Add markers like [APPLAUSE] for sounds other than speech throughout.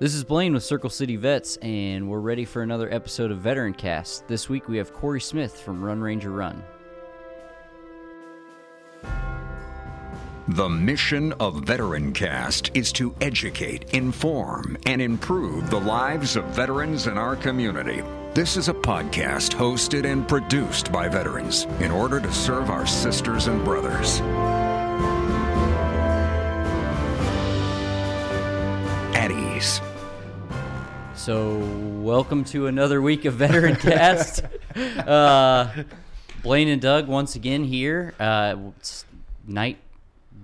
This is Blaine with Circle City Vets, and we're ready for another episode of Veteran Cast. This week we have Corey Smith from Run Ranger Run. The mission of Veteran Cast is to educate, inform, and improve the lives of veterans in our community. This is a podcast hosted and produced by veterans in order to serve our sisters and brothers. At ease. So, welcome to another week of Veteran [LAUGHS] Cast. uh, Blaine and Doug once again here. Uh, it's night,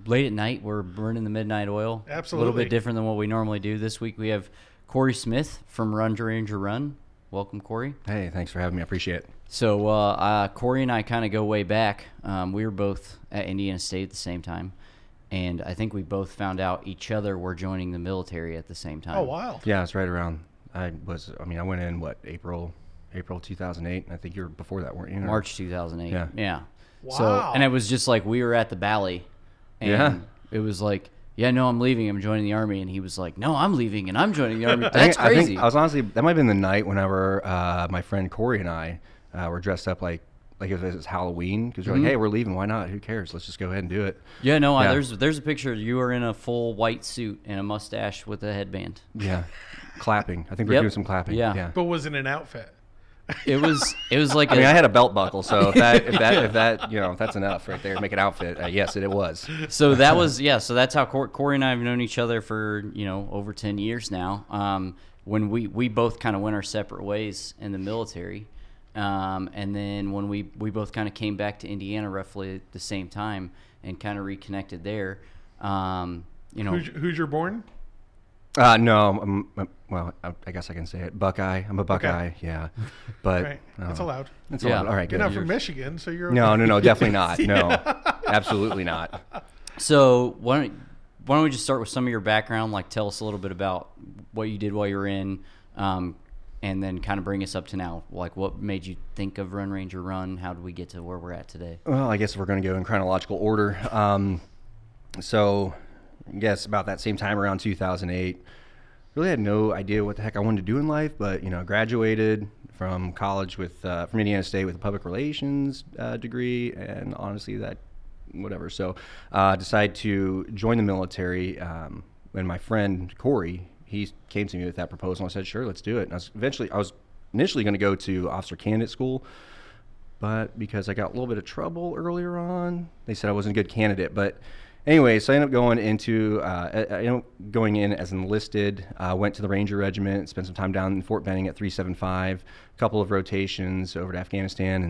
late at night. We're burning the midnight oil. Absolutely. A little bit different than what we normally do. This week we have Corey Smith from Run Ranger Run. Welcome, Corey. Hey, thanks for having me. I appreciate it. So uh, uh, Corey and I kind of go way back. Um, we were both at Indiana State at the same time, and I think we both found out each other were joining the military at the same time. Oh, wow. Yeah, it's right around. I was. I mean, I went in what April, April 2008. and I think you were before that, weren't you? Or- March 2008. Yeah. Yeah. Wow. So and it was just like we were at the Valley, and Yeah. it was like, yeah, no, I'm leaving. I'm joining the army, and he was like, no, I'm leaving, and I'm joining the army. [LAUGHS] I That's think, I crazy. think I was honestly that might have been the night whenever uh, my friend Corey and I uh, were dressed up like like if it's Halloween because you're Mm-hmm. like, hey, we're leaving. Why not? Who cares? Let's just go ahead and do it. yeah, no, I, there's there's a picture. You were in a full white suit and a mustache with a headband. Yeah, clapping. I think we're Yep. doing some clapping. Yeah. yeah. But was it an outfit? It was it was like I a, mean, I had a belt buckle, so if that, if that, if [LAUGHS] that, you know, if that's enough right there, make an outfit. Uh, yes, it, it was. so that was yeah. So that's how Cor- Corey and I have known each other for you know over ten years now. Um, when we we both kind of went our separate ways in the military, um, and then when we we both kind of came back to Indiana roughly at the same time and kind of reconnected there. Um, you know, Who's, who's your born? Uh, no, I'm, I'm- well, I, I guess I can say it. Buckeye. I'm a Buckeye. Yeah, but Right. uh, That's allowed. It's Yeah. allowed. All right, You're not from Michigan, so you're No, okay. no, no, definitely [LAUGHS] not. No, absolutely not. so why don't why don't we just start with some of your background? Like, tell us a little bit about what you did while you were in. Um, and then kind of bring us up to now. Like, what made you think of Run Ranger Run? How did we get to where we're at today? Well, I guess we're going to go in chronological order. Um, so, I guess about that same time around 2008, really had no idea what the heck I wanted to do in life, but you know, graduated from college with uh, from Indiana State with a public relations uh, degree, and honestly, that whatever. So, uh, decided to join the military. Um, when my friend Corey, he came to me with that proposal, I said, "Sure, let's do it." And I was eventually, I was initially going to go to officer candidate school but because I got a little bit of trouble earlier on, they said I wasn't a good candidate. But anyway, so I ended up going into, uh, I ended up going in as enlisted. Uh, went to the Ranger Regiment, spent some time down in Fort Benning at 375, a couple of rotations over to Afghanistan,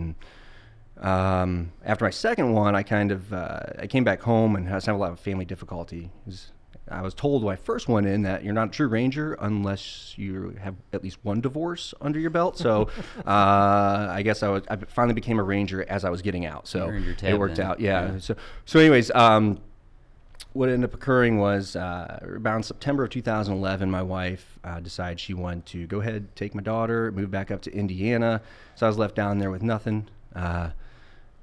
and um, after my second one, I kind of uh, I came back home and I was having a lot of family difficulty. It was- I was told when I first went in that you're not a true ranger unless you have at least one divorce under your belt. So [LAUGHS] uh, I guess I was I finally became a ranger as I was getting out. So You earned your tab it worked then. out. Yeah. Yeah. So so anyways. Um, what ended up occurring was uh, around September of 2011, my wife uh, decided she wanted to go ahead, take my daughter, move back up to Indiana. So I was left down there with nothing uh,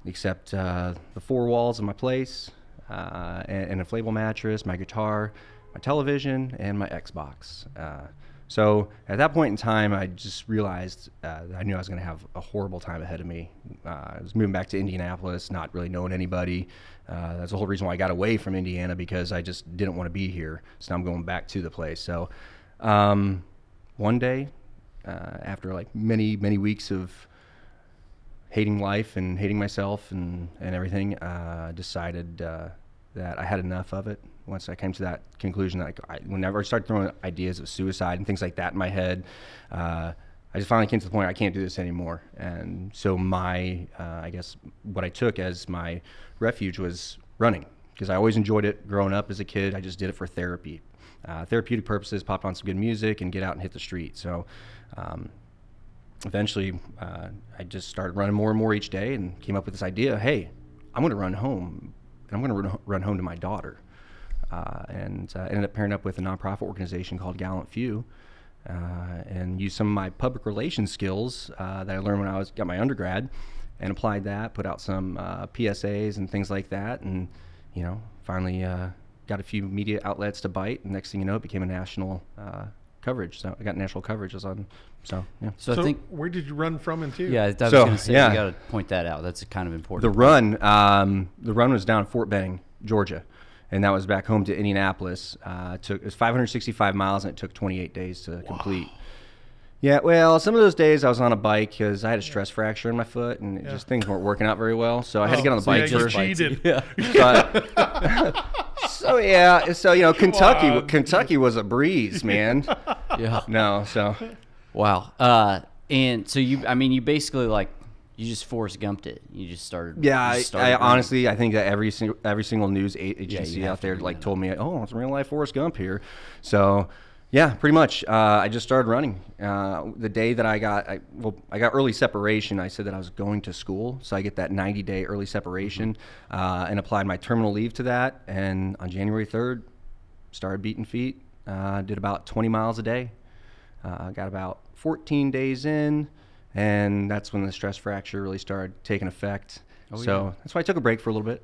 except uh, the four walls of my place, uh, and an inflatable mattress, my guitar, my television, and my Xbox. Uh, so at that point in time, I just realized uh, I knew I was going to have a horrible time ahead of me. Uh, I was moving back to Indianapolis, not really knowing anybody. Uh, that's the whole reason why I got away from Indiana because I just didn't want to be here. So I'm going back to the place. So um, one day, uh, after like many many weeks of hating life and hating myself and, and everything, uh, decided uh, that I had enough of it. Once I came to that conclusion, that I, whenever I started throwing ideas of suicide and things like that in my head, uh, I just finally came to the point I can't do this anymore. And so my, uh, I guess, what I took as my refuge was running because I always enjoyed it growing up as a kid. I just did it for therapy, uh, therapeutic purposes, pop on some good music and get out and hit the street. So um, eventually uh, I just started running more and more each day and came up with this idea hey, I'm going to run home and I'm going to run, home to my daughter. Uh, and uh, ended up pairing up with a nonprofit organization called Gallant Few uh, and used some of my public relations skills uh, that I learned when I was got my undergrad and applied that, put out some uh, PSAs and things like that. And, you know, finally got a few media outlets to bite. And next thing you know, it became a national coverage. So I got national coverage. I was on. So yeah. So, So I think, where did you run from and to? yeah, I was So, going to say, yeah. we got to point that out. That's kind of important. The run, um, the run was down Fort Benning, Georgia, and that was back home to Indianapolis. Uh, it took it was 565 miles, and it took 28 days to complete. Yeah, well, some of those days I was on a bike because I had a stress fracture in my foot, and it just things weren't working out very well. So I had to get on the so bike yeah, you first. cheated. [LAUGHS] yeah. But- [LAUGHS] so yeah, so you know, Kentucky, on. Kentucky was a breeze, [LAUGHS] man. yeah. No, so Wow. Uh, and so you, I mean, you basically like, you just Forrest Gumped it. You just started. Yeah, I, just started I running. honestly, I think that every single every single news agency have out there bring like that told me, oh, it's real life Forrest Gump here. So, yeah, pretty much. Uh, I just started running. Uh, the day that I got, I, well, I got early separation. I said that I was going to school, so I get that 90 day early separation, Mm-hmm. uh, and applied my terminal leave to that. And on January 3rd, started beating feet. Uh, did about 20 miles a day. Uh, got about 14 days in, and that's when the stress fracture really started taking effect. so that's why I took a break for a little bit.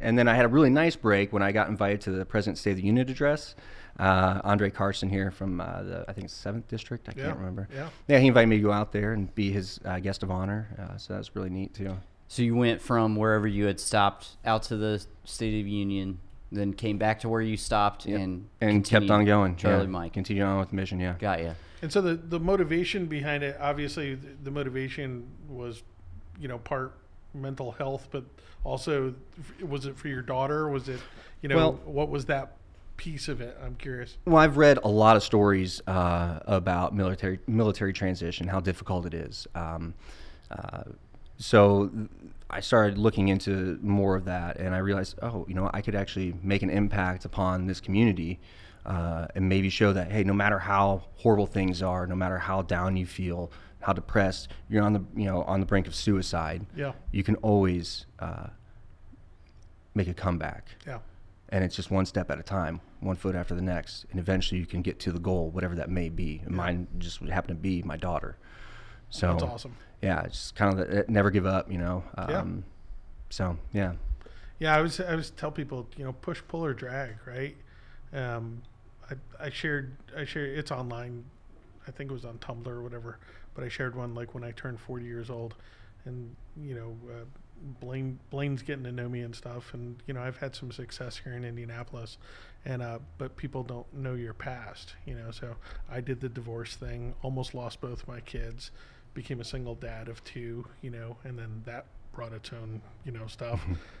And then I had a really nice break when I got invited to the President's State of the Union address. Uh, Andre Carson here from uh, the, I think, 7th District. I Yeah, can't remember. yeah. Yeah, he invited me to go out there and be his uh, guest of honor. Uh, so was really neat, too. So you went from wherever you had stopped out to the State of the Union, then came back to where you stopped and And kept on going. Charlie yeah. Mike. Continued on with the mission, yeah. Got you. And so the the motivation behind it, obviously, the, the motivation was, you know, part mental health, but also was it for your daughter? Was it, you know, Well- what was that piece of it? I'm curious. Well, I've read a lot of stories uh, about military military transition, how difficult it is. Um, uh, so I started looking into more of that, and I realized, oh, you know, I could actually make an impact upon this community, uh, and maybe show that, hey, no matter how horrible things are, no matter how down you feel, how depressed you're on the, you know, on the brink of suicide, Yeah. you can always uh, make a comeback Yeah. and it's just one step at a time, one foot after the next, and eventually you can get to the goal, whatever that may be. And mine just would happen to be my daughter. So That's awesome. Yeah, it's just kind of the, never give up, you know. Yeah. Um, So yeah, Yeah, I was I was tell people you know push pull or drag right. Um, I I shared I shared it's online. I think it was on Tumblr or whatever, but I shared one like when I turned 40 years old, and you know uh, Blaine Blaine's getting to know me and stuff, and you know I've had some success here in Indianapolis, and uh, but people don't know your past, you know. So I did the divorce thing, almost lost both my kids, became a single dad of two, you know, and then that brought its own you know stuff [LAUGHS]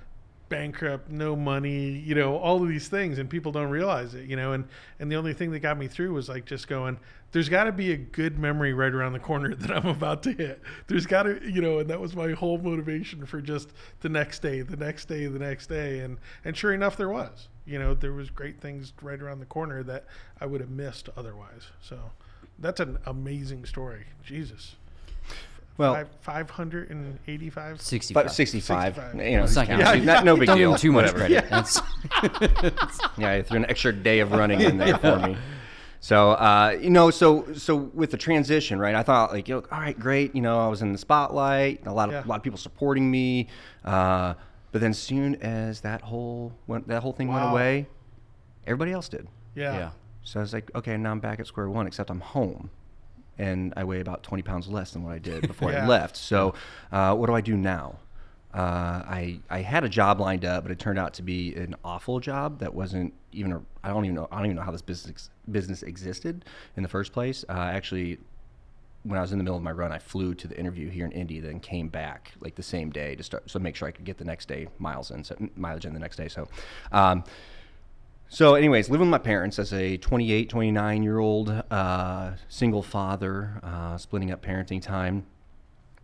bankrupt, no money, you know, all of these things, and people don't realize it, you know. And and the only thing that got me through was like just going, there's got to be a good memory right around the corner [LAUGHS] that I'm about to hit. There's got to, you know, and that was my whole motivation for just the next day, the next day, the next day, and and sure enough, there was, you know, there was great things right around the corner that I would have missed otherwise. So that's an amazing story. Jesus. Well- Five, 585 65. but 65, 65. you know, It's not counts. gonna- Yeah, not, no big Don't give deal. him too much Whatever. credit. That's, Yeah, [LAUGHS] I threw an extra day of running in there [LAUGHS] for me. So uh, you know, so so with the transition, right? I thought like, you know, all right, great. You know, I was in the spotlight, a lot of Yeah. a lot of people supporting me. Uh, but then, soon as that whole went, that whole thing went Wow. away, everybody else did. Yeah. yeah. So I was like, okay, now I'm back at square one, except I'm home, and I weigh about 20 pounds less than what I did [LAUGHS] before Yeah. I left. So, uh, what do I do now? Uh, I I had a job lined up, but it turned out to be an awful job that wasn't even. A, I don't even know. I don't even know how this business business existed in the first place. Uh, actually, when I was in the middle of my run, I flew to the interview here in Indy, then came back like the same day to start, so make sure I could get the next day miles in, so, mileage in the next day. So, um, so anyways, living with my parents as a 28, 29 year old uh, single father, uh, splitting up parenting time.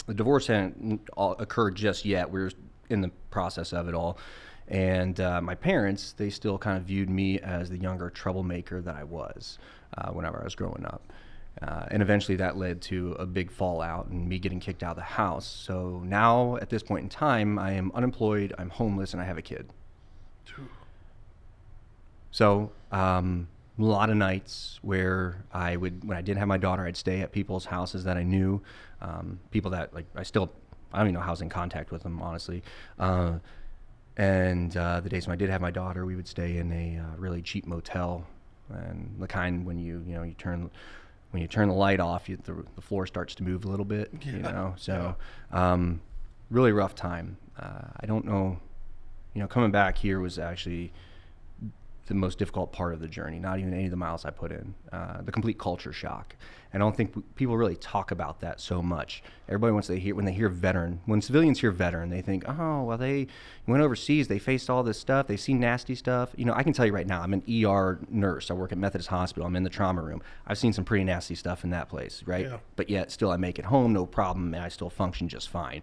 The divorce hadn't occurred just yet. We were in the process of it all. And uh, my parents, they still kind of viewed me as the younger troublemaker that I was uh, whenever I was growing up. Uh, and eventually that led to a big fallout and me getting kicked out of the house. So now, at this point in time, I am unemployed, I'm homeless, and I have a kid. So, um, a lot of nights where I would, when I didn't have my daughter, I'd stay at people's houses that I knew, um, people that like I still, I don't even know how I was in contact with them, honestly. Uh, and uh, the days when I did have my daughter, we would stay in a uh, really cheap motel and the kind when you you know you turn when you turn the light off, you, the, the floor starts to move a little bit. You know, so um, really rough time. Uh, I don't know. You know, coming back here was actually the most difficult part of the journey. Not even any of the miles I put in. Uh, the complete culture shock. And I don't think people really talk about that so much. Everybody wants to hear when they hear veteran. When civilians hear veteran, they think, oh, well, they went overseas. They faced all this stuff. They seen nasty stuff. You know, I can tell you right now, I'm an ER nurse. I work at Methodist Hospital. I'm in the trauma room. I've seen some pretty nasty stuff in that place, right? Yeah. But yet, still, I make it home, no problem, and I still function just fine.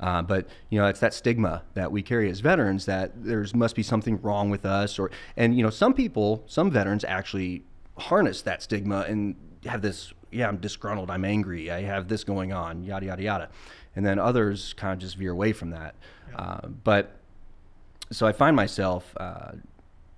Uh, but you know, it's that stigma that we carry as veterans that there's must be something wrong with us, or and you know, some people, some veterans actually harness that stigma and have this. Yeah, I'm disgruntled. I'm angry. I have this going on. Yada yada yada, and then others kind of just veer away from that. Uh, but so I find myself uh,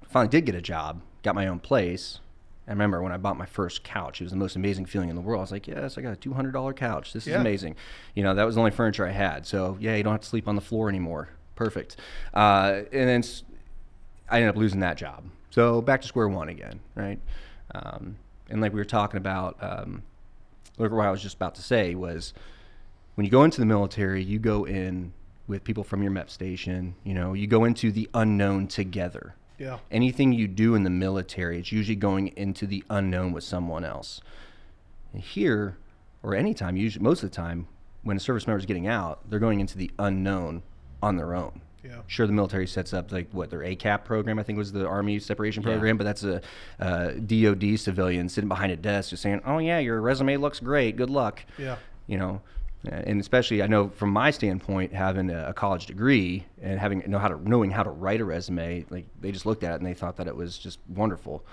finally did get a job, got my own place. I remember when I bought my first couch, it was the most amazing feeling in the world. I was like, yes, I got a $200 couch. This is Yeah. amazing. You know, that was the only furniture I had. So, yeah, you don't have to sleep on the floor anymore. Perfect. Uh, and then I ended up losing that job. So, back to square one again, right? Um, and like we were talking about, um, look what I was just about to say was when you go into the military, you go in with people from your MEP station. You know, you go into the unknown together. Yeah. Anything you do in the military, it's usually going into the unknown with someone else. And here, or anytime, usually most of the time, when a service member is getting out, they're going into the unknown on their own. Yeah. Sure, the military sets up like what their ACAP program, I think was the Army Separation Program, but that's a, uh DoD civilian sitting behind a desk just saying, "Oh yeah, your resume looks great. Good luck." Yeah. you know and especially i know from my standpoint having a, college degree and having know how to knowing how to write a resume like they just looked at it and they thought that it was just wonderful.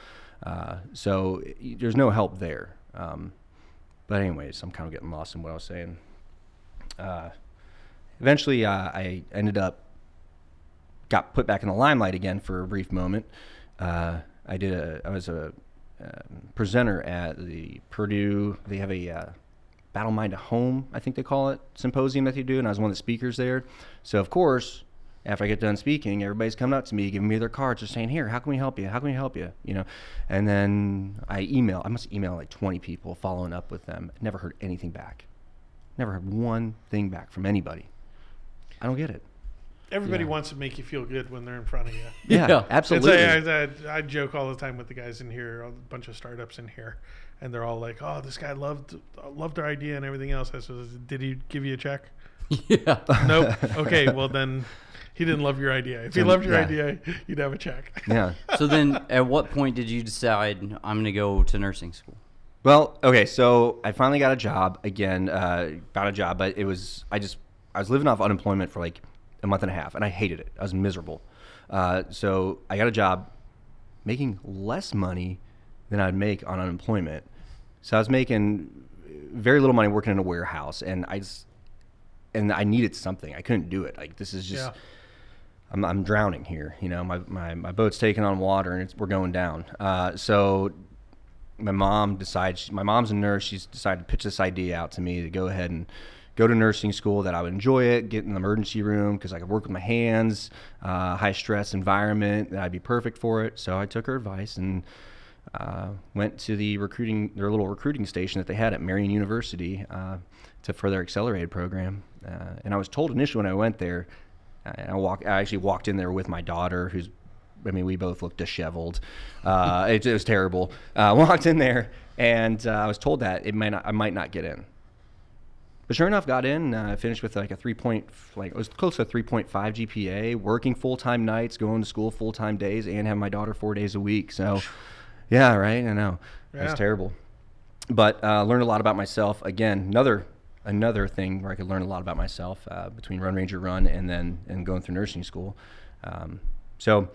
Uh, so there's no help there. Um, but anyways i'm kind of getting lost in what i was saying. Uh, eventually uh, i ended up got put back in the limelight again for a brief moment. Uh, i did a i was a um, presenter at the purdue they have a uh, Battle Mind at Home, I think they call it, symposium that they do, and I was one of the speakers there. So of course, after I get done speaking, everybody's coming up to me, giving me their cards, just saying, "Here, how can we help you? How can we help you?" You know, and then I email. I must email like 20 people, following up with them. Never heard anything back. Never heard one thing back from anybody. I don't get it. Everybody Yeah. wants to make you feel good when they're in front of you. Yeah, Yeah. Absolutely. like, I, I, I joke all the time with the guys in here, a bunch of startups in here, and they're all like, "Oh, this guy loved loved our idea and everything else." I said, "Did he give you a check?" [LAUGHS] yeah. nope. Okay, well then, he didn't love your idea. If he loved your yeah. idea, you'd have a check. yeah. [LAUGHS] So then, at what point did you decide I'm going to go to nursing school? Well, okay, so I finally got a job again. Uh, got a job, but it was I just I was living off unemployment for like a month and a half, and I hated it. I was miserable. Uh, so I got a job making less money than I'd make on unemployment. So I was making very little money working in a warehouse, and I just and I needed something. I couldn't do it. Like this is just. Yeah. I'm, I'm drowning here. You know, my, my, my boat's taking on water and it's, we're going down. Uh, so my mom decides, my mom's a nurse. She's decided to pitch this idea out to me to go ahead and go to nursing school, that I would enjoy it, get in the emergency room because I could work with my hands, uh, high stress environment, that I'd be perfect for it. So I took her advice and uh, went to the recruiting, their little recruiting station that they had at Marian University uh, to for their accelerated program. Uh, and I was told initially when I went there, and I walk, I actually walked in there with my daughter, who's, I mean, we both looked disheveled. Uh, it, it was terrible. Uh, [LAUGHS] walked in there, and uh, I was told that it might not, I might not get in. But sure enough, got in. Uh, finished with like a three point, like it was close to a three point five GPA. Working full time nights, going to school full time days, and have my daughter four days a week. So, yeah, right. I know that's terrible. But uh, learned a lot about myself. Again, another another thing where I could learn a lot about myself uh, between Run Ranger Run and then and going through nursing school. Um, so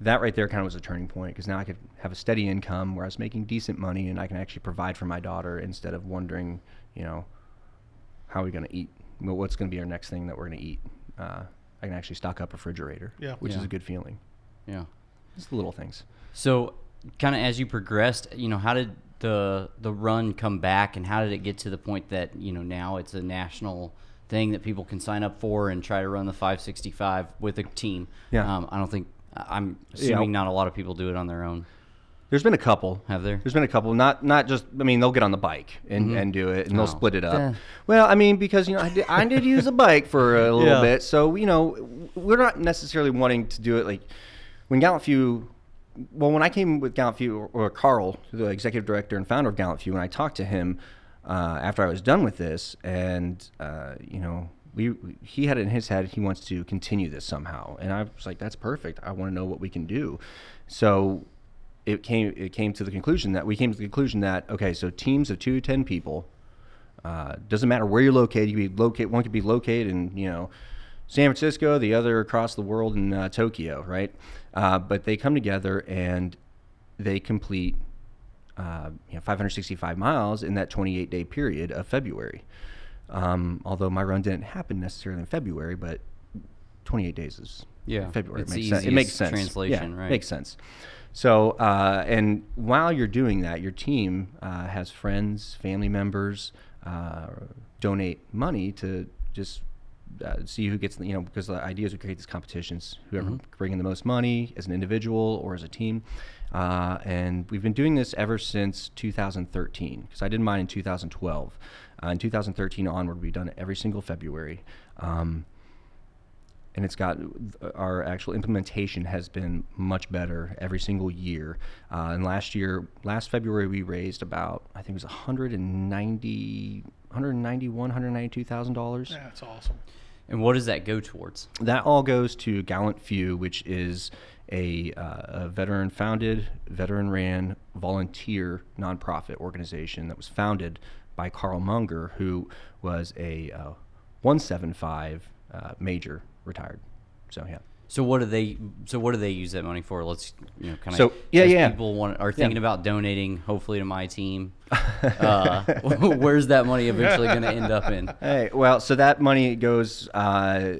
that right there kind of was a turning point because now I could have a steady income where I was making decent money and I can actually provide for my daughter instead of wondering, you know, how are we going to eat? What's going to be our next thing that we're going to eat? Uh, I can actually stock up a refrigerator, Yeah. which is a good feeling. Yeah. It's the little things. So, kind of as you progressed, you know, how did the the run come back, and how did it get to the point that you know now it's a national thing that people can sign up for and try to run the 565 with a team? Yeah. Um, I don't think I'm Yeah. assuming not a lot of people do it on their own. There's been a couple. Have there? There's been a couple. Not not just. I mean, they'll get on the bike and, and do it, and they'll Oh. split it up. Yeah. Well, I mean, because you know, I did, I did use a bike for a little Yeah. bit, so you know, we're not necessarily wanting to do it like when Gallant Few. Well, when I came with Gallant Few, or, or Karl, the executive director and founder of Gallant Few, when I talked to him uh, after I was done with this, and uh, you know, we he had it in his head he wants to continue this somehow, and I was like, that's perfect. I want to know what we can do. So it came it came to the conclusion that we came to the conclusion that okay, so teams of two to ten people uh, doesn't matter where you're located. You be locate one could be located in you know San Francisco, the other across the world in uh, Tokyo, right? Uh, but they come together and they complete uh, you know 565 miles in that 28 day period of February. Um, although my run didn't happen necessarily in February, but 28 days is Yeah, February. it's It makes, sense. it makes sense. translation, yeah, right. Makes sense. So, uh, and while you're doing that, your team uh, has friends, family members uh, donate money to just uh, see who gets, the, you know, because the idea is we create these competitions, whoever Mm-hmm. can bring in the most money as an individual or as a team. Uh, and we've been doing this ever since 2013, because I did mine in 2012. Uh, in 2013 onward, we've done it every single February. Um, and it's got our actual implementation has been much better every single year. Uh, and last year, last February, we raised about I think it was 190, 191, 192 thousand dollars. Yeah, that's awesome. And what does that go towards? That all goes to Gallant Few, which is a, uh, a veteran founded, veteran ran, volunteer nonprofit organization that was founded by Karl Monger, who was a uh, 175 uh, major retired. So, yeah. So what do they? So what do they use that money for? Let's you know kind of. So, yeah, yeah. People want are thinking about donating, hopefully to my team. [LAUGHS] Uh, [LAUGHS] where's that money eventually going to end up in? Hey, well, so that money goes uh,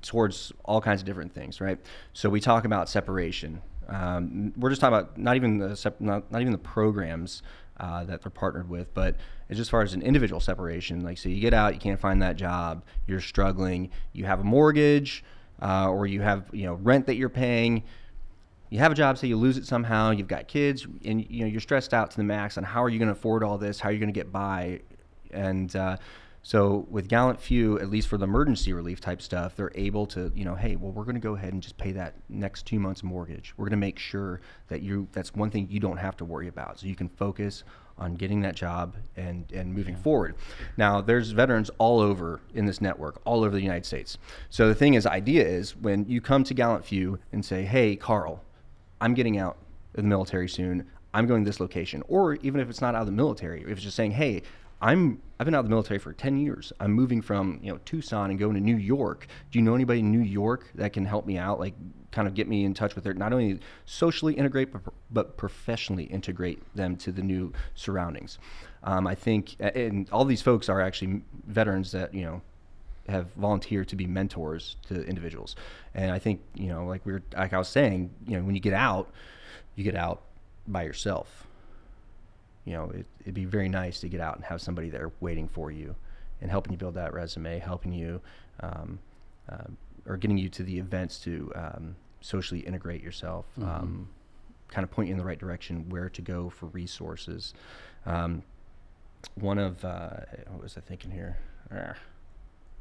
towards all kinds of different things, right? So we talk about separation. Um, we're just talking about not even the sep- not, not even the programs uh, that they're partnered with, but just as far as an individual separation. Like, so you get out, you can't find that job, you're struggling, you have a mortgage, uh, or you have you know rent that you're paying you have a job, say you lose it somehow, you've got kids, and you know you're stressed out to the max on how are you going to afford all this, how are you going to get by, and uh, so with Gallant Few, at least for the emergency relief type stuff, they're able to you know, hey, well we're going to go ahead and just pay that next two months mortgage. We're going to make sure that you that's one thing you don't have to worry about, so you can focus on getting that job and and moving forward. Now there's veterans all over in this network, all over the United States. So the thing is, idea is when you come to Gallant Few and say, hey, Karl. I'm getting out of the military soon. I'm going to this location. Or even if it's not out of the military, if it's just saying, hey, I'm I've been out of the military for 10 years. I'm moving from, you know, Tucson and going to New York. Do you know anybody in New York that can help me out? Like kind of get me in touch with their not only socially integrate but, but professionally integrate them to the new surroundings. Um, I think and all these folks are actually veterans that, you know, have volunteered to be mentors to individuals. And I think, you know, like we were, like I was saying, you know, when you get out, you get out by yourself. You know, it, it'd be very nice to get out and have somebody there waiting for you and helping you build that resume, helping you, um, uh, or getting you to the events to um, socially integrate yourself, um, kind of point you in the right direction, where to go for resources. Um, one of, uh, what was I thinking here? Ah.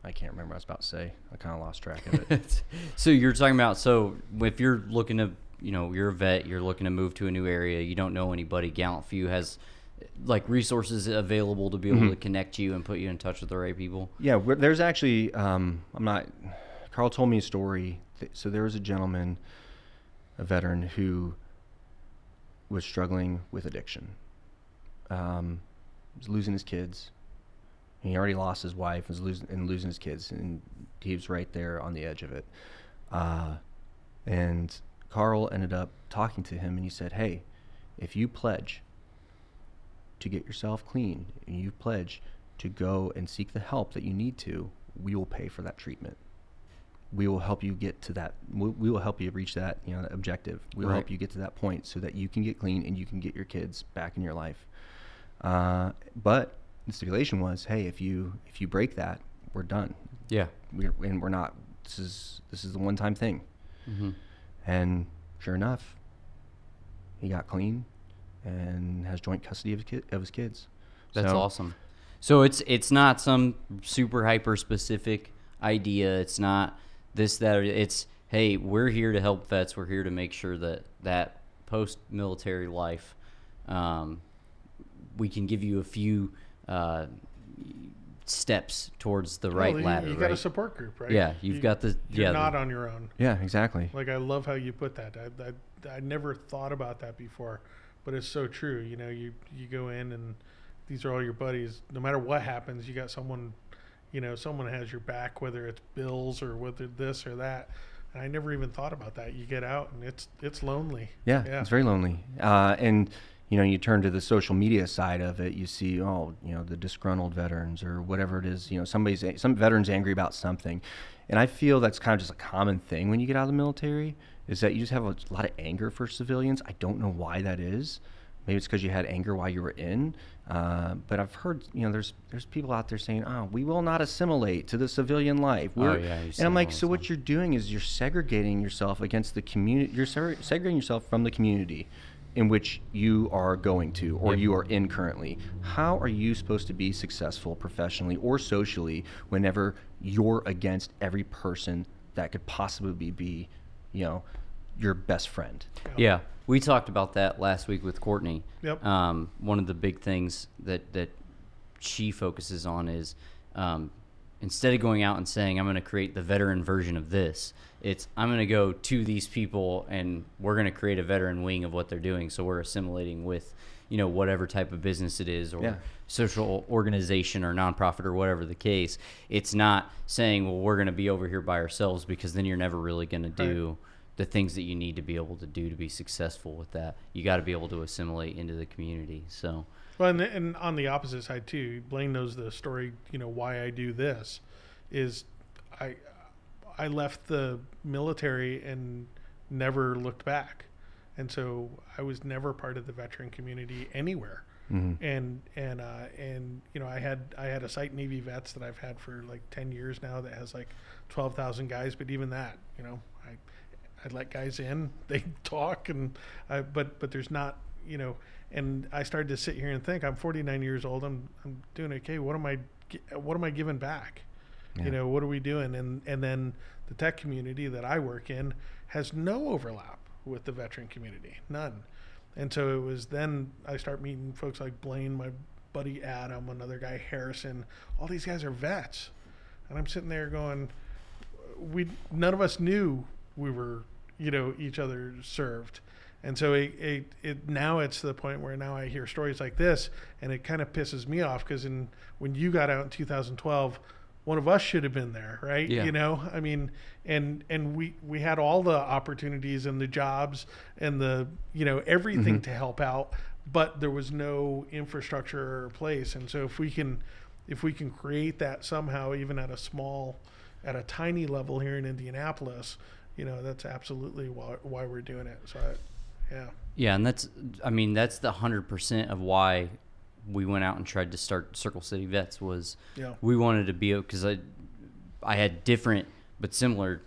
I can't remember what I was about to say. I kind of lost track of it. [LAUGHS] so you're talking about so if you're looking to you know you're a vet, you're looking to move to a new area, you don't know anybody. Gallant Few has like resources available to be able to connect you and put you in touch with the right people. yeah, there's actually, um, I'm not, Karl told me a story. So there was a gentleman, a veteran, who was struggling with addiction. Um, was losing his kids. He already lost his wife was losing and losing his kids, and he was right there on the edge of it. Uh, and Karl ended up talking to him, and he said, "Hey, if you pledge to get yourself clean, and you pledge to go and seek the help that you need to, we will pay for that treatment. We will help you get to that. We, will help you reach that, you know, that objective. We will Right. help you get to that point so that you can get clean and you can get your kids back in your life. Uh, but the stipulation was, hey, if you if you break that, we're done. Yeah. We're and we're not. This is this is the one time thing. Mm-hmm. And sure enough, he got clean. and has joint custody of his, kid, of his kids. That's So- awesome. So it's it's not some super hyper specific idea. It's not this that. Or, it's hey, we're here to help vets. We're here to make sure that that post military life, um, we can give you a few uh, steps towards the right Well, you, ladder. You got a support group, right? Yeah, you've You- got the You're yeah. the- not on your own. Yeah, exactly. Like I love how you put that. I, I, I never thought about that before, but it's so true. You know, you you go in and these are all your buddies. No matter what happens, you got someone. You know, someone has your back, whether it's bills or whether this or that. And I never even thought about that. You get out and it's it's lonely. Yeah, Yeah. it's very lonely. Uh, and you know, you turn to the social media side of it. You see, oh, you know, the disgruntled veterans or whatever it is. You know, somebody's some veterans angry about something, and I feel that's kind of just a common thing when you get out of the military. Is that you just have a lot of anger for civilians? I don't know why that is. Maybe it's because you had anger while you were in. Uh, but I've heard, you know, there's there's people out there saying, "Oh, we will not assimilate to the civilian life." Oh, We're, yeah, you and I'm like, so what you're doing is you're segregating yourself against the community. You're segre- segregating yourself from the community in which you are going to or Yep. you are in currently. How are you supposed to be successful professionally or socially whenever you're against every person that could possibly be, you know, your best friend? Yeah, we talked about that last week with Courtney. Yep. Um, one of the big things that that she focuses on is um, instead of going out and saying I'm going to create the veteran version of this, it's I'm going to go to these people and we're going to create a veteran wing of what they're doing. So we're assimilating with you know whatever type of business it is or Yeah. social organization or nonprofit or whatever the case. It's not saying well we're going to be over here by ourselves because then you're never really going to do the things that you need to be able to do to be successful with that. You got to be able to assimilate into the community. So, Well, and, and on the opposite side too, Blaine knows the story. You know why I do this is I I left the military and never looked back, and so I was never part of the veteran community anywhere. And and uh, and you know I had I had a site Navy vets that I've had for like ten years now that has like twelve thousand guys, but even that you know I I let guys in, [LAUGHS] they talk, and I, but but there's not, you know. And I started to sit here and think, I'm 49 years old. I'm I'm doing okay. What am I what am I giving back? Yeah. You know, what are we doing? And and then the tech community that I work in has no overlap with the veteran community, none. And so it was then I start meeting folks like Blaine, my buddy Adam, another guy Harrison. All these guys are vets, and I'm sitting there going, we none of us knew we were you know each other served and so it, it, it now it's to the point where now i hear stories like this and it kind of pisses me off because in when you got out in 2012 one of us should have been there right Yeah. you know i mean and and we we had all the opportunities and the jobs and the you know everything mm-hmm. to help out but there was no infrastructure or place and so if we can if we can create that somehow even at a small at a tiny level here in Indianapolis, you know, that's absolutely why, why we're doing it. So, I, yeah. yeah, and that's, I mean, that's the 100% of why we went out and tried to start Circle City Vets was Yeah. we wanted to be, because I, I had different but similar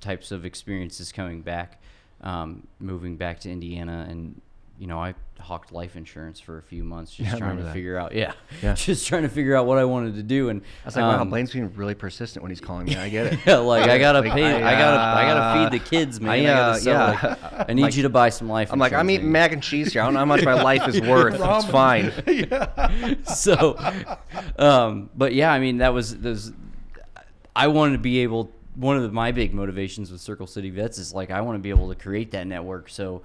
types of experiences coming back, um, moving back to Indiana. And, you know, I hawked life insurance for a few months just Yeah, trying to that. figure out, yeah, [LAUGHS] Yeah. just trying to figure out what I wanted to do. And I was like, wow, um, Blaine's being really persistent when he's calling me. I get it. [LAUGHS] Yeah, like I gotta [LAUGHS] Like, pay. I, I, gotta. I gotta uh, feed the kids, man. I, I, uh, sell, yeah. like, I need Like, you to buy some life. I'm like, I'm eating man. mac and cheese here. I don't know how much my life is worth. it's Ramen. fine. so, um, but yeah, I mean, that was those. I wanted to be able. One of the, my big motivations with Circle City Vets is like I want to be able to create that network so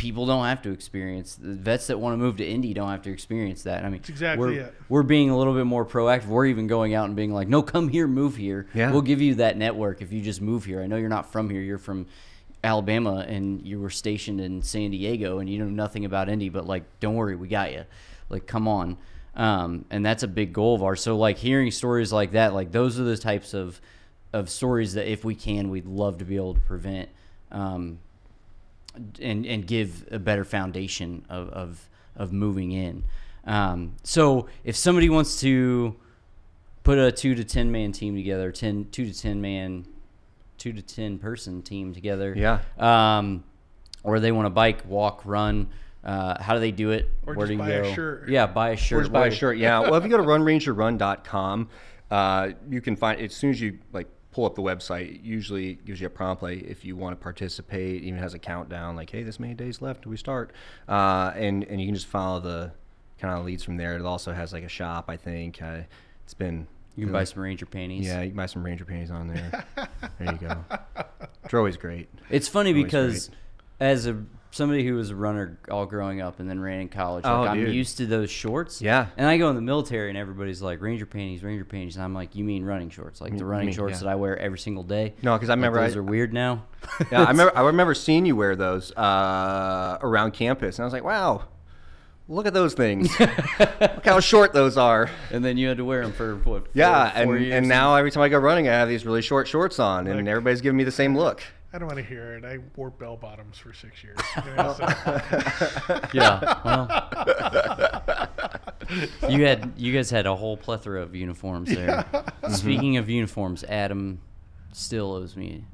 people don't have to experience the vets that want to move to Indy don't have to experience that. I mean, exactly we're, it. we're being a little bit more proactive. We're even going out and being like, no, come here, move here. Yeah. We'll give you that network if you just move here. I know you're not from here. You're from Alabama and you were stationed in San Diego and you know nothing about Indy, but like, don't worry, we got you. Like, come on. Um, and that's a big goal of ours. So like hearing stories like that, like those are the types of, of stories that if we can, we'd love to be able to prevent, um, and, and give a better foundation of, of, of moving in. Um, so if somebody wants to put a two to 10 man team together, 10, two to 10 man, two to 10 person team together, Yeah. um, or they want to bike, walk, run, Uh, how do they do it? Or Where just do you buy a go? shirt. Yeah, buy a shirt. Or just buy a shirt. Yeah. Well, if you go to [LAUGHS] runrangerrun.com, uh, you can find as soon as you like pull up the website. It usually gives you a prompt like if you want to participate. Even has a countdown like, hey, this many days left Do we start, uh, and and you can just follow the kind of leads from there. It also has like a shop. I think uh, it's been. You can buy some Ranger panties. Yeah, you can buy some Ranger panties on there. there you go. They're always great. It's funny Always because great. as a somebody who was a runner all growing up and then ran in college, like Oh, I'm dude. used to those shorts. Yeah. And I go in the military and everybody's like Ranger panties, Ranger panties, and I'm like, you mean running shorts, like the running shorts yeah. that I wear every single day? No, because I Like, remember those I- are weird now. [LAUGHS] Yeah, I remember. I [LAUGHS] remember seeing you wear those uh, around campus, and I was like, "Wow, look at those things! [LAUGHS] look how short those are." and then you had to wear them for what? four- Yeah, and, and now every time I go running, I have these really short shorts on, and Like- everybody's giving me the same look. I don't want to hear it. I wore bell bottoms for six years. [LAUGHS] you know, so- yeah. Well, [LAUGHS] you had you guys had a whole plethora of uniforms there. [LAUGHS] Speaking of uniforms, Adam still owes me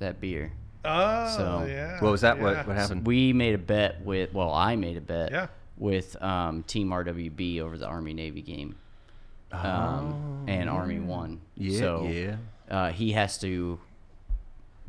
that beer. oh, So- yeah. What was that? yeah. What what happened? We made a bet with well, I made a bet Yeah. with um, Team RWB over the Army Navy game, um, and Army won. Oh, yeah, so yeah. Uh, he has to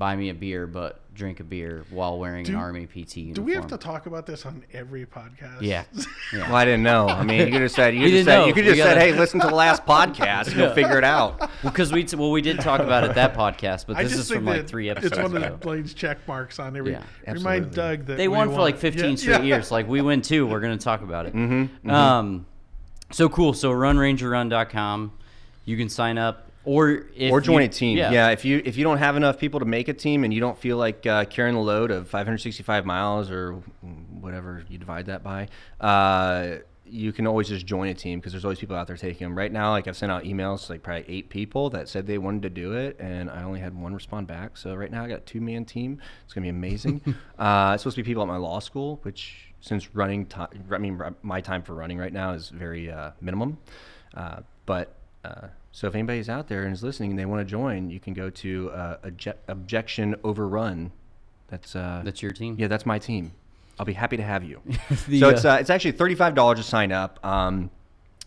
buy me a beer, but drink a beer while wearing Do- an Army PT uniform. Do we have to talk about this on every podcast? Yeah. [LAUGHS] yeah. Well, I didn't know. I mean, you could have said you We could have didn't said know. you could just said, gotta- "Hey, listen to the last [LAUGHS] podcast, and you'll figure it out." Because we t- well we did talk about it that podcast, but this is from like three episodes It's one ago. of Blaine's check marks on every. Yeah, Remind. Doug that they won for like 15 yeah, straight [LAUGHS] years. Like we win two, we're gonna talk about it. Mm-hmm, Um, so cool. So runrangerrun.com, you can sign up or if or join you- a team. Yeah. if you if you don't have enough people to make a team and you don't feel like uh, carrying the load of 565 miles or whatever you divide that by, uh, you can always just join a team because there's always people out there taking them. Right now, like I've sent out emails to like probably eight people that said they wanted to do it, and I only had one respond back. So right now I got a two man team. It's gonna be amazing. [LAUGHS] uh, it's supposed to be people at my law school, which since running time, I mean my time for running right now is very uh, minimum, uh, but. Uh, so if anybody's out there and is listening and they want to join, you can go to uh, obje- Objection Overrun. That's uh, That's your team. yeah, that's my team. I'll be happy to have you. [LAUGHS] The, so it's uh, uh, it's actually thirty five dollars to sign up, um,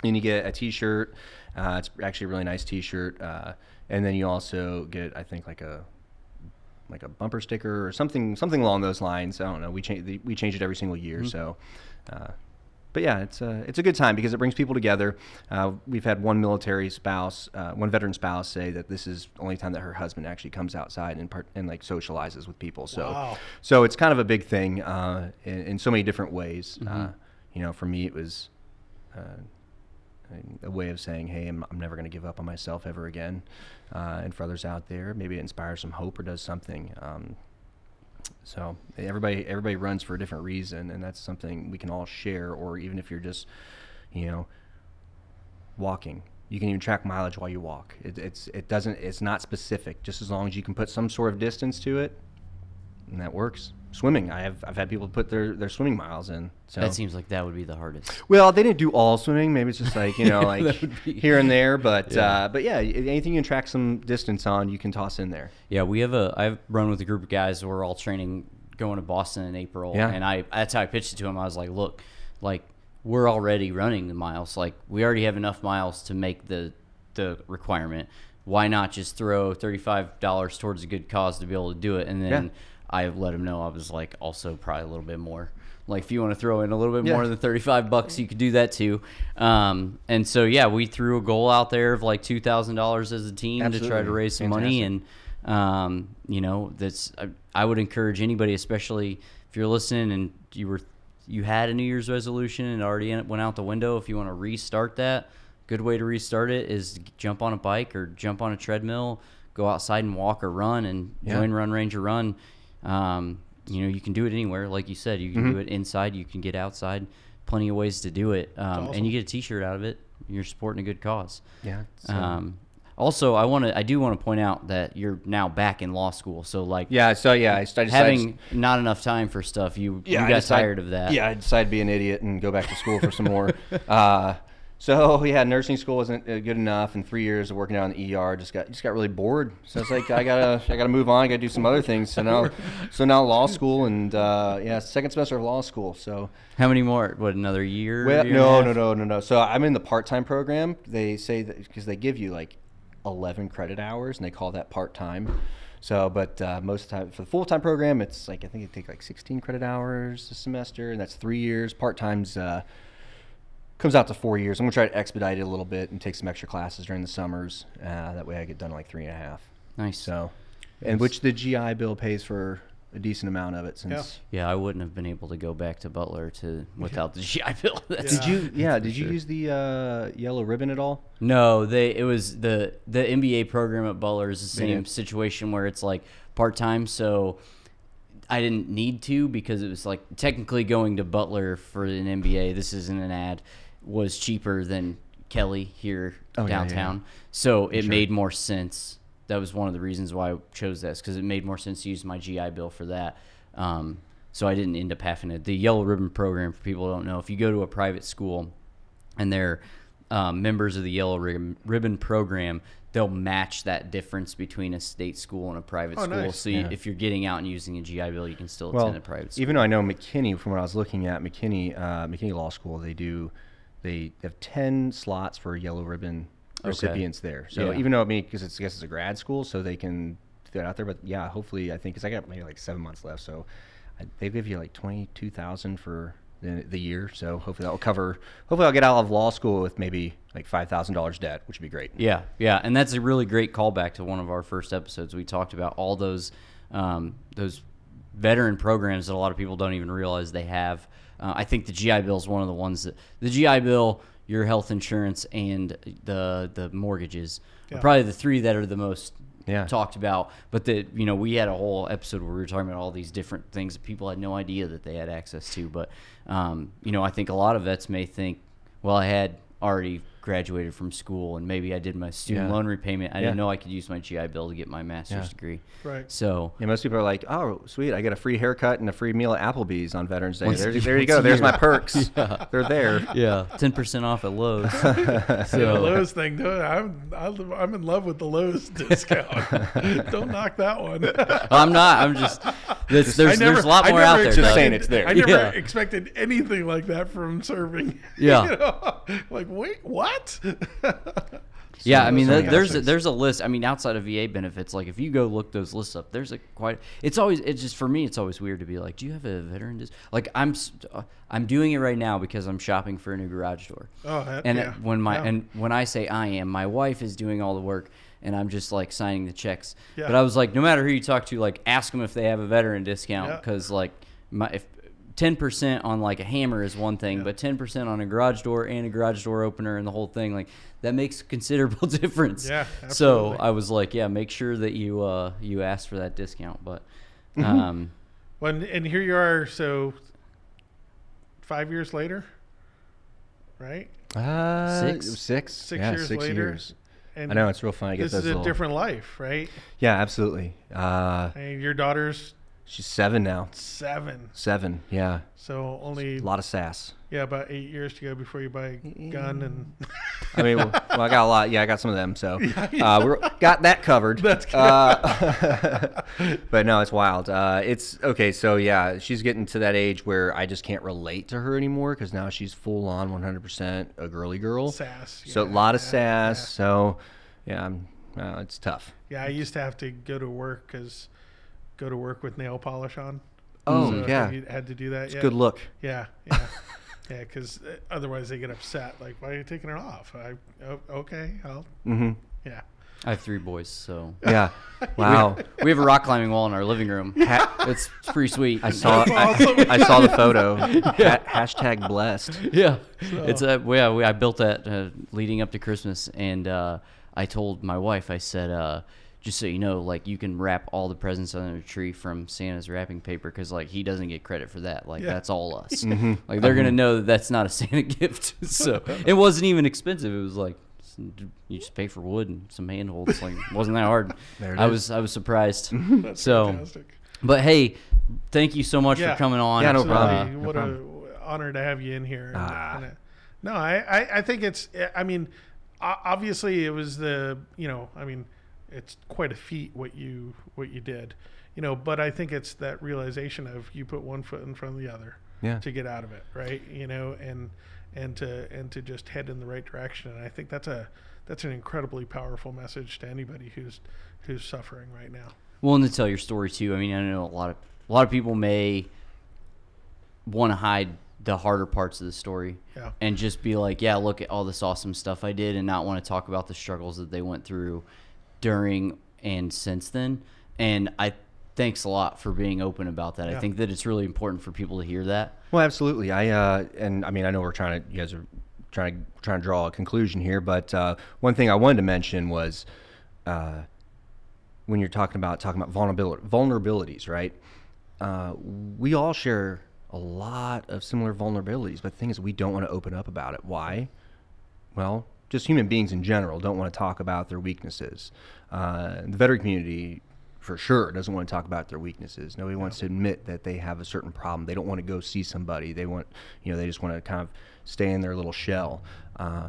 and you get a T shirt. Uh, it's actually a really nice T shirt, uh, and then you also get I think like a like a bumper sticker or something something along those lines. I don't know. We change we change it every single year, Mm-hmm. so. Uh, but yeah, it's a it's a good time because it brings people together. Uh, we've had one military spouse, uh, one veteran spouse, say that this is the only time that her husband actually comes outside and part, and like socializes with people. So Wow. so it's kind of a big thing uh, in, in so many different ways. Uh, Mm-hmm. you know, for me, it was uh, a way of saying, "Hey, I'm, I'm never going to give up on myself ever again." Uh, and for others out there, maybe it inspires some hope or does something. Um, so everybody everybody runs for a different reason, and that's something we can all share. Or even if you're just, you know, walking, you can even track mileage while you walk. It, it's it doesn't it's not specific. Just as long as you can put some sort of distance to it, and that works. Swimming, I have I've had people put their, their swimming miles in. So That seems like that would be the hardest. well, they didn't do all swimming. Maybe it's just like you know, [LAUGHS] like be- here and there. [LAUGHS] But Yeah. uh, but yeah, anything you can track some distance on, you can toss in there. Yeah, we have a. I've run with a group of guys. We're all training, going to Boston in April. Yeah. And I that's how I pitched it to him. I was like, look, like we're already running the miles. Like we already have enough miles to make the the requirement. Why not just throw thirty five dollars towards a good cause to be able to do it? And then Yeah. I let him know I was like also probably a little bit more. Like if you want to throw in a little bit Yeah. more than thirty five bucks, you could do that too. Um, and so yeah, we threw a goal out there of like two thousand dollars as a team to try to raise some money and um, you know that's I, I would encourage anybody especially if you're listening and you were you had a new year's resolution and already went out the window if you want to restart that good way to restart it is jump on a bike or jump on a treadmill go outside and walk or run and Yeah. join run ranger run um, you know you can do it anywhere like you said you can Mm-hmm. do it inside you can get outside plenty of ways to do it um, awesome. and you get a t-shirt out of it you're supporting a good cause Yeah. so- um, also, I want to. I do want to point out that you're now back in law school. So, like, yeah. So yeah, I started having not enough time for stuff, you you got tired of that. Yeah, I decided to be an idiot and go back to school for some more. [LAUGHS] Uh, So [LAUGHS] yeah, nursing school wasn't uh, good enough, and three years of working out in the ER just got just got really bored. So it's like I gotta [LAUGHS] I gotta move on. I gotta do some other things. So now so now law school and uh, yeah, second semester of law school. So How many more? What another year? well, year no no no no no. So I'm in the part time program. They say that because they give you like 11 credit hours, and they call that part time. So, but uh, most of the time for the full time program, it's like I think it take like 16 credit hours a semester, and that's three years. Part time's uh, comes out to four years. I'm gonna try to expedite it a little bit and take some extra classes during the summers. Uh, that way, I get done in like three and a half. Nice. So, and which the GI Bill pays for a decent amount of it. Since Yeah, I wouldn't have been able to go back to Butler to [LAUGHS] without the GI Bill. [LAUGHS] That's, did you? [LAUGHS] Yeah, did you sure. use the uh, yellow ribbon at all? No, they it was the the MBA program at Butler is the same did. situation where it's like part time. So I didn't need to because it was like technically going to Butler for an MBA. This isn't an ad. Was cheaper than Kelley here Oh, yeah, yeah, downtown. So it Sure. made more sense. That was one of the reasons why I chose this because it made more sense to use my GI Bill for that. Um, so I didn't end up having it. The Yellow Ribbon program, for people who don't know, if you go to a private school and they're um, members of the Yellow Ribbon, Ribbon program, they'll match that difference between a state school and a private Oh, school. nice. So you, Yeah. if you're getting out and using a GI Bill, you can still well, attend a private school. even though I know McKinney, from what I was looking at, McKinney, uh, McKinney Law School, they do, they have ten slots for yellow ribbon Okay. recipients there. So Yeah. even though I mean, because it's I guess it's a grad school, so they can throw it out there. But yeah, hopefully, I think because I got maybe like seven months left, so I, they give you like twenty two thousand for the, the year. So hopefully that will cover. Hopefully, I'll get out of law school with maybe like five thousand dollars debt, which would be great. Yeah, yeah, and that's a really great callback to one of our first episodes. We talked about all those um, those veteran programs that a lot of people don't even realize they have. Uh, I think the GI Bill is one of the ones that the GI Bill, your health insurance, and the the mortgages are probably the three that are the most Yeah. talked about. But that you know we had a whole episode where we were talking about all these different things that people had no idea that they had access to. But um, you know I think a lot of vets may think, well, I had already graduated from school and maybe I did my student Yeah. loan repayment. I Yeah. didn't know I could use my GI Bill to get my master's Yeah. degree. Right. So Yeah, most people are like, "Oh, sweet! I get a free haircut and a free meal at Applebee's on Veterans Day. There, there you go. There's my perks. [LAUGHS] They're there." yeah, ten percent off at Lowe's. The [LAUGHS] so Lowe's thing, dude, I'm I'm I'm in love with the Lowe's discount. [LAUGHS] Don't knock that one. I'm not. I'm just. There's there's, never- there's a lot more out there. Just saying it's there. I never Yeah. expected anything like that from serving. Yeah. You know? Like, wait, what? [LAUGHS] Yeah, I mean, those th- there's a, there's a list. I mean, outside of VA benefits, like if you go look those lists up, there's a quite. It's always it's just for me. It's always weird to be like, do you have a veteran? Dis-? Like I'm uh, I'm doing it right now because I'm shopping for a new garage door. Oh, that- and yeah. it- when my Yeah. and when I say I am, my wife is doing all the work, and I'm just like signing the checks. Yeah. But I was like, no matter who you talk to, like ask them if they have a veteran discount Yeah. because like my if. Ten percent on like a hammer is one thing, but ten percent on a garage door and a garage door opener and the whole thing, like that makes considerable [LAUGHS] difference. Yeah, So. I was like, yeah, make sure that you uh you ask for that discount. But [LAUGHS] Mm-hmm. um When and here you are, so five years later, right? Uh, Six? six, Six yeah, years six later. years. And I know it's real fun. I get this is a little- different life, right? Yeah, absolutely. Uh, And your daughter's she's seven now. seven, Seven. Yeah, so only a lot of sass. yeah, about eight years to go before you buy a gun and. I mean, well, well, I got a lot. Yeah, I got some of them. So [LAUGHS] uh, we're got that covered. [LAUGHS] That's good. Uh, [LAUGHS] but no, it's wild. Uh, it's okay. So yeah, she's getting to that age where I just can't relate to her anymore because now she's full on 100% a girly girl. Sass, So a lot of yeah, sass. yeah. So yeah, I'm, uh, it's tough. Yeah, I used to have to go to work because go to work with nail polish on. Oh So yeah, you had to do that? it's yet? a good look. Yeah, [LAUGHS] yeah, yeah. Because otherwise they get upset. Like, why are you taking it off? I oh, okay, I'll Mm-hmm. yeah. I have three boys, so [LAUGHS] Yeah. Wow. [LAUGHS] we have a rock climbing wall in our living room. it's pretty sweet. I saw. That's I, awesome. I saw the photo. Ha- hashtag blessed. yeah, it's a yeah. We, I built that uh, leading up to Christmas, and uh, I told my wife, I said, uh, just so you know, like you can wrap all the presents under the tree from Santa's wrapping paper because like he doesn't get credit for that. Like Yeah. that's all us. [LAUGHS] Mm-hmm. Like they're gonna know that that's not a Santa [LAUGHS] gift. so [LAUGHS] it wasn't even expensive. It was like you just pay for wood and some handholds. Like it wasn't that hard. There it I is. was I was surprised. That's so, fantastic. but hey, thank you so much Yeah. for coming on. Yeah, no problem. No What problem. a honor to have you in here. Ah. and, uh, No, I, I, I think it's. I mean, obviously it was the you know. I mean, it's quite a feat what you what you did, you know. But I think it's that realization of you put one foot in front of the other Yeah. to get out of it, right? You know, and and to and to just head in the right direction. And I think that's a that's an incredibly powerful message to anybody who's who's suffering right now. Well, and to tell your story too. I mean, I know a lot of a lot of people may want to hide the harder parts of the story Yeah. and just be like, "Yeah, look at all this awesome stuff I did," and not want to talk about the struggles that they went through during and since then. And I thanks a lot for being open about that. I think that it's really important for people to hear that. Well, absolutely. I uh, and I mean, I know we're trying to, you guys are trying to trying to draw a conclusion here, but uh, one thing I wanted to mention was uh, when you're talking about talking about vulnerability, vulnerabilities, right? Uh, we all share a lot of similar vulnerabilities, but the thing is, we don't want to open up about it. Why? Well, just human beings in general don't want to talk about their weaknesses. Uh, the veteran community, for sure, doesn't want to talk about their weaknesses. Nobody wants to admit that they have a certain problem. They don't want to go see somebody. They want, you know, they just want to kind of stay in their little shell. Uh,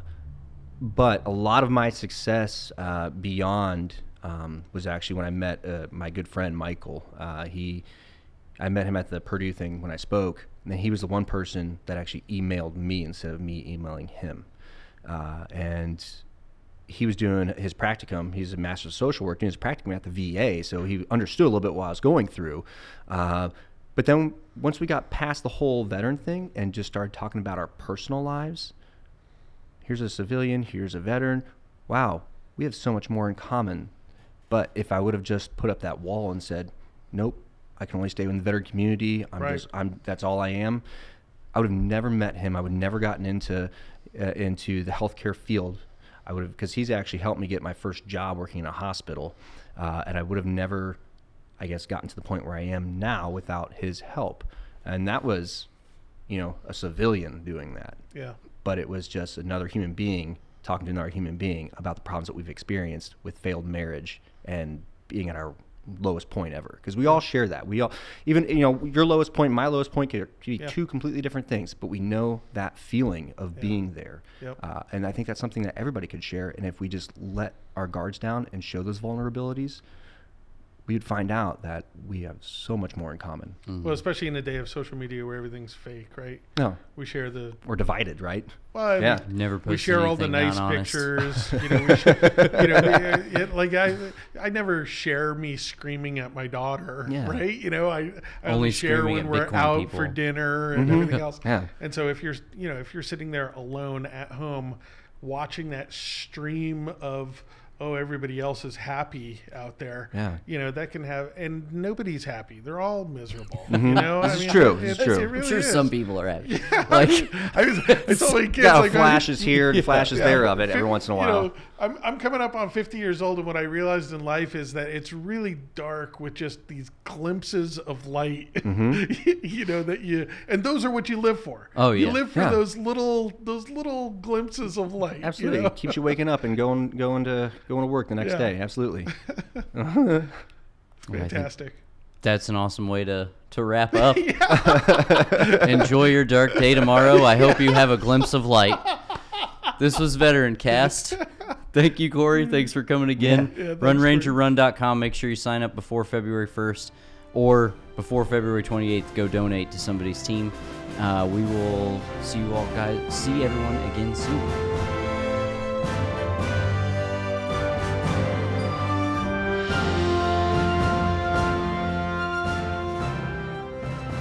but a lot of my success uh, beyond um, was actually when I met uh, my good friend Michael. Uh, he, I met him at the Purdue thing when I spoke, and he was the one person that actually emailed me instead of me emailing him. Uh, and he was doing his practicum. He's a master of social work doing his practicum at the VA, so he understood a little bit what I was going through. Uh, but then once we got past the whole veteran thing and just started talking about our personal lives, here's a civilian, here's a veteran. Wow, we have so much more in common. But if I would have just put up that wall and said, "Nope, I can only stay in the veteran community. I'm Right. just I'm that's all I am," I would have never met him. I would have never gotten into uh, into the healthcare field. I would have because he's actually helped me get my first job working in a hospital, uh, and I would have never, I guess, gotten to the point where I am now without his help. And that was, you know, a civilian doing that Yeah. but it was just another human being talking to another human being about the problems that we've experienced with failed marriage and being at our lowest point ever because we all share that we all even you know your lowest point my lowest point could could be Yeah. two completely different things but we know that feeling of being there Yep. uh, and i think that's something that everybody could share and if we just let our guards down and show those vulnerabilities we'd find out that we have so much more in common Well, especially in a day of social media where everything's fake, right? no We share the we're divided right well, Yeah. mean, Never we share all the nice pictures. [LAUGHS] You know, we share, you know, we- it, like I, I never share me screaming at my daughter, Yeah. right? You know, I, I Only only share when we're Bitcoin out people. for dinner and everything else. Mm-hmm. Yeah. And so if you're, you know, if you're sitting there alone at home, watching that stream of oh everybody else is happy out there Yeah. you know that can have and nobody's happy they're all miserable you know Mm-hmm. This is true. This it's- true. it I'm I'm really sure is. some people are happy. [LAUGHS] yeah, like I was, I told kids got like I- flashes [LAUGHS] here and flashes yeah, there of it every once in a you while know, I'm, I'm coming up on 50 years old, and what I realized in life is that it's really dark with just these glimpses of light. [LAUGHS] you know that you, and those are what you live for. Oh, yeah you live for Yeah. those little those little glimpses of light. you Absolutely, know? it keeps you waking up and going going to going to work the next Yeah. day. Absolutely. [LAUGHS] [LAUGHS] Fantastic. that's an awesome way to to wrap [LAUGHS] up. Enjoy your dark day tomorrow. I hope you have a glimpse of light. This was Veteran Cast. Thank you, Corey. Thanks for coming again. Yeah, thanks, RunRangerRun.com. Make sure you sign up before February 1st or before February 28th. Go donate to somebody's team. Uh, we will see you all guys. See everyone again soon.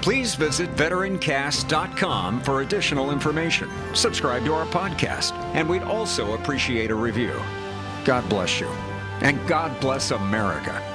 Please visit veterancast.com for additional information. Subscribe to our podcast, and we'd also appreciate a review. God bless you, and God bless America.